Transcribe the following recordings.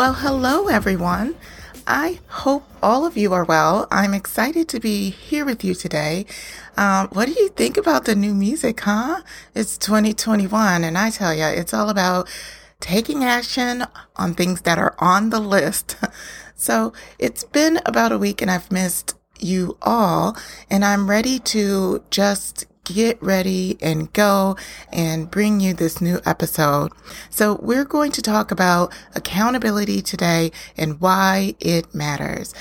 Well, hello everyone. I hope all of you are well. I'm excited to be here with you today. Um, what do you think about the new music, huh? It's 2021, and I tell you, it's all about taking action on things that are on the list. so it's been about a week, and I've missed you all, and I'm ready to just get ready and go and bring you this new episode. So we're going to talk about accountability today and why it matters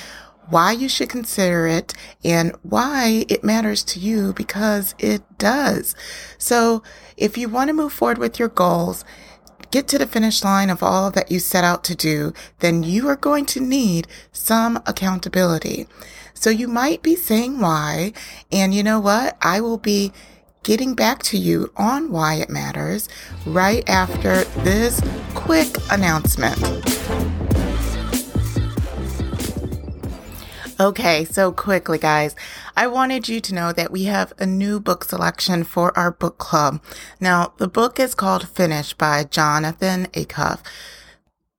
why you should consider it and why it matters to you because it does. So if you want to move forward with your goals, get to the finish line of all that you set out to do, then you are going to need some accountability. So you might be saying why. And you know what? I will be getting back to you on why it matters right after this quick announcement. Okay, so quickly, guys, I wanted you to know that we have a new book selection for our book club. Now, the book is called Finish by Jonathan Acuff.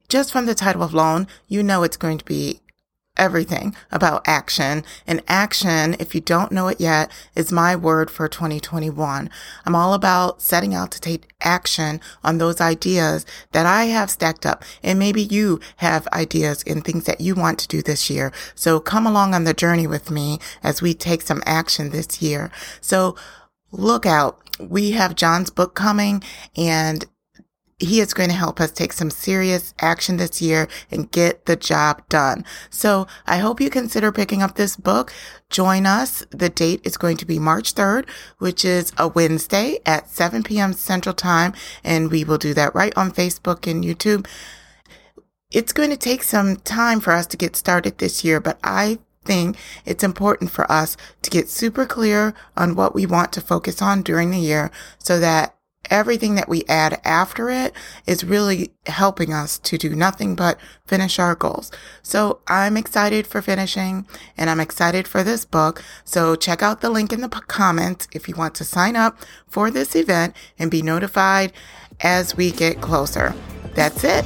Just from the title alone, you know it's going to be everything about action. And action, if you don't know it yet, is my word for 2021. I'm all about setting out to take action on those ideas that I have stacked up. And maybe you have ideas and things that you want to do this year. So come along on the journey with me as we take some action this year. So look out. We have John's book coming and he is going to help us take some serious action this year and get the job done. So I hope you consider picking up this book. Join us. The date is going to be March 3rd, which is a Wednesday at 7 p.m. Central Time. And we will do that right on Facebook and YouTube. It's going to take some time for us to get started this year, but I think it's important for us to get super clear on what we want to focus on during the year so that everything that we add after it is really helping us to do nothing but finish our goals. So I'm excited for finishing and I'm excited for this book. So check out the link in the comments if you want to sign up for this event and be notified as we get closer. That's it.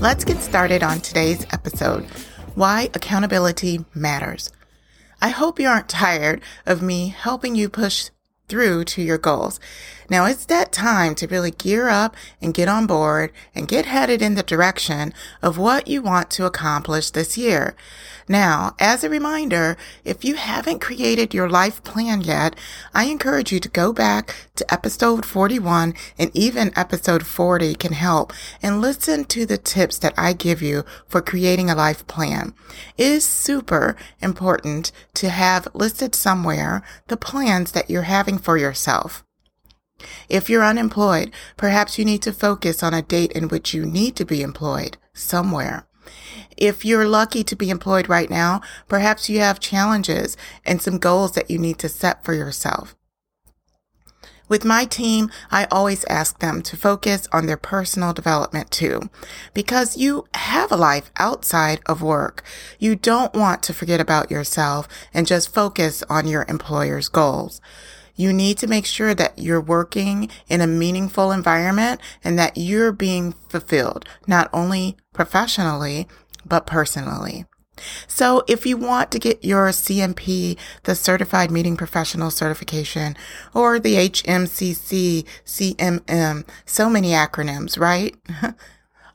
Let's get started on today's episode. Why accountability matters. I hope you aren't tired of me helping you push through to your goals. Now it's that time to really gear up and get on board and get headed in the direction of what you want to accomplish this year. Now, as a reminder, if you haven't created your life plan yet, I encourage you to go back to episode 41 and even episode 40 can help and listen to the tips that I give you for creating a life plan. It is super important to have listed somewhere the plans that you're having for yourself. If you're unemployed, perhaps you need to focus on a date in which you need to be employed somewhere. If you're lucky to be employed right now, perhaps you have challenges and some goals that you need to set for yourself. With my team, I always ask them to focus on their personal development too, because you have a life outside of work. You don't want to forget about yourself and just focus on your employer's goals. You need to make sure that you're working in a meaningful environment and that you're being fulfilled, not only professionally, but personally. So if you want to get your CMP, the Certified Meeting Professional Certification, or the HMCC, CMM, so many acronyms, right?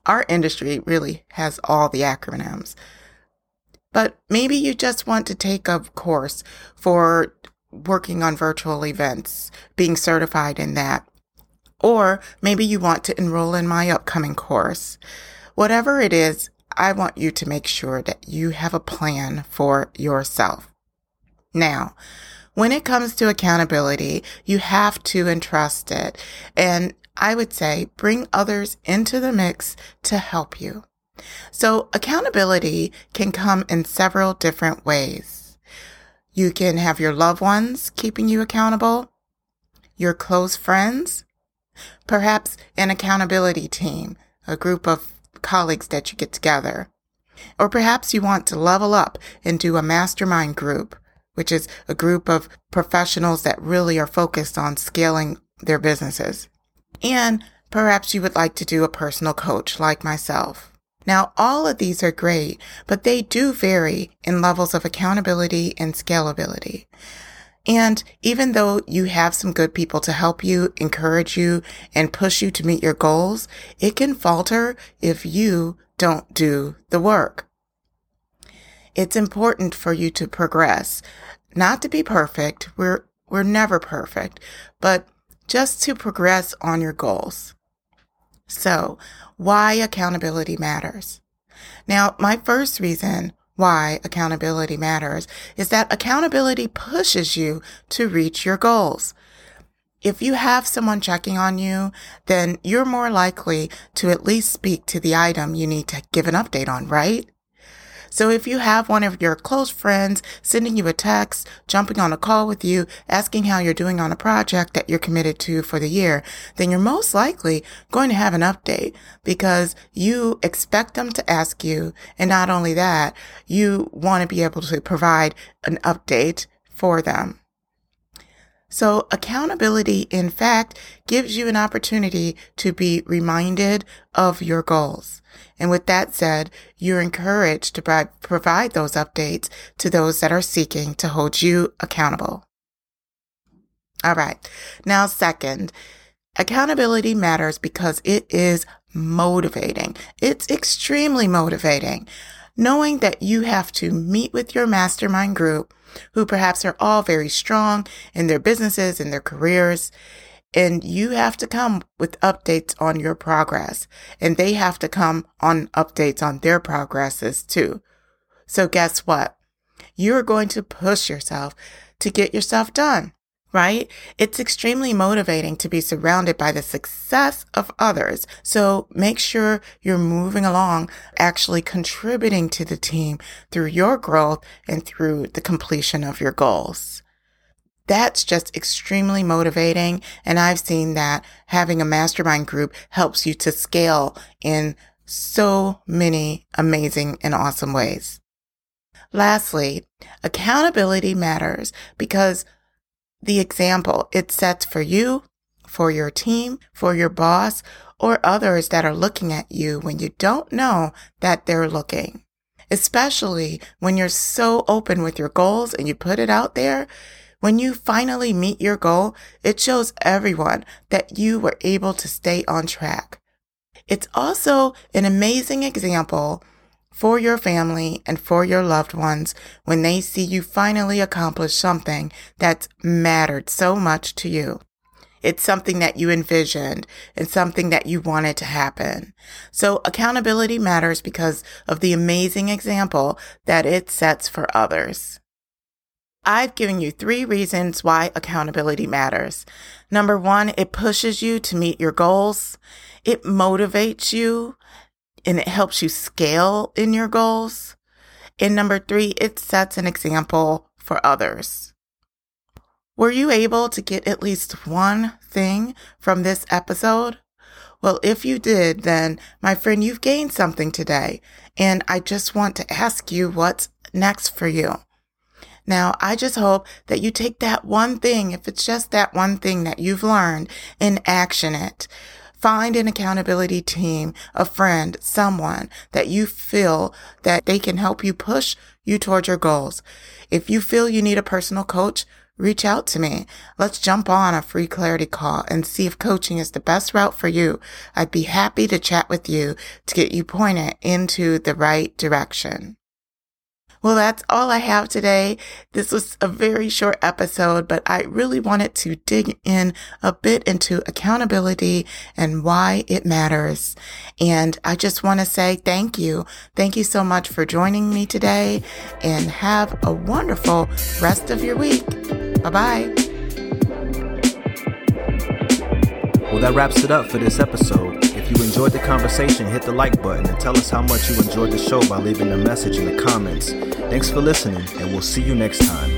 Our industry really has all the acronyms. But maybe you just want to take a course for working on virtual events, being certified in that. Or maybe you want to enroll in my upcoming course. Whatever it is, I want you to make sure that you have a plan for yourself. Now, when it comes to accountability, you have to entrust it. And I would say bring others into the mix to help you. So accountability can come in several different ways. You can have your loved ones keeping you accountable, your close friends, perhaps an accountability team, a group of colleagues that you get together. Or perhaps you want to level up and do a mastermind group, which is a group of professionals that really are focused on scaling their businesses. And perhaps you would like to do a personal coach like myself. Now, all of these are great, but they do vary in levels of accountability and scalability. And even though you have some good people to help you, encourage you, and push you to meet your goals, it can falter if you don't do the work. It's important for you to progress, not to be perfect. We're, we're never perfect, but just to progress on your goals. So why accountability matters. Now, my first reason why accountability matters is that accountability pushes you to reach your goals. If you have someone checking on you, then you're more likely to at least speak to the item you need to give an update on, right? So if you have one of your close friends sending you a text, jumping on a call with you, asking how you're doing on a project that you're committed to for the year, then you're most likely going to have an update because you expect them to ask you. And not only that, you want to be able to provide an update for them. So accountability, in fact, gives you an opportunity to be reminded of your goals. And with that said, you're encouraged to provide those updates to those that are seeking to hold you accountable. All right. Now, second, accountability matters because it is motivating. It's extremely motivating. Knowing that you have to meet with your mastermind group who perhaps are all very strong in their businesses and their careers. And you have to come with updates on your progress and they have to come on updates on their progresses too. So guess what? You're going to push yourself to get yourself done right? It's extremely motivating to be surrounded by the success of others. So make sure you're moving along, actually contributing to the team through your growth and through the completion of your goals. That's just extremely motivating. And I've seen that having a mastermind group helps you to scale in so many amazing and awesome ways. Lastly, accountability matters because the example it sets for you, for your team, for your boss, or others that are looking at you when you don't know that they're looking. Especially when you're so open with your goals and you put it out there. When you finally meet your goal, it shows everyone that you were able to stay on track. It's also an amazing example for your family and for your loved ones when they see you finally accomplish something that's mattered so much to you. It's something that you envisioned and something that you wanted to happen. So accountability matters because of the amazing example that it sets for others. I've given you three reasons why accountability matters. Number one, it pushes you to meet your goals. It motivates you and it helps you scale in your goals. And number three, it sets an example for others. Were you able to get at least one thing from this episode? Well, if you did, then my friend, you've gained something today. And I just want to ask you what's next for you. Now, I just hope that you take that one thing, if it's just that one thing that you've learned and action it. Find an accountability team, a friend, someone that you feel that they can help you push you towards your goals. If you feel you need a personal coach, reach out to me. Let's jump on a free clarity call and see if coaching is the best route for you. I'd be happy to chat with you to get you pointed into the right direction. Well, that's all I have today. This was a very short episode, but I really wanted to dig in a bit into accountability and why it matters. And I just want to say thank you. Thank you so much for joining me today and have a wonderful rest of your week. Bye bye. Well, that wraps it up for this episode. If you enjoyed the conversation, hit the like button and tell us how much you enjoyed the show by leaving a message in the comments. Thanks for listening, and we'll see you next time.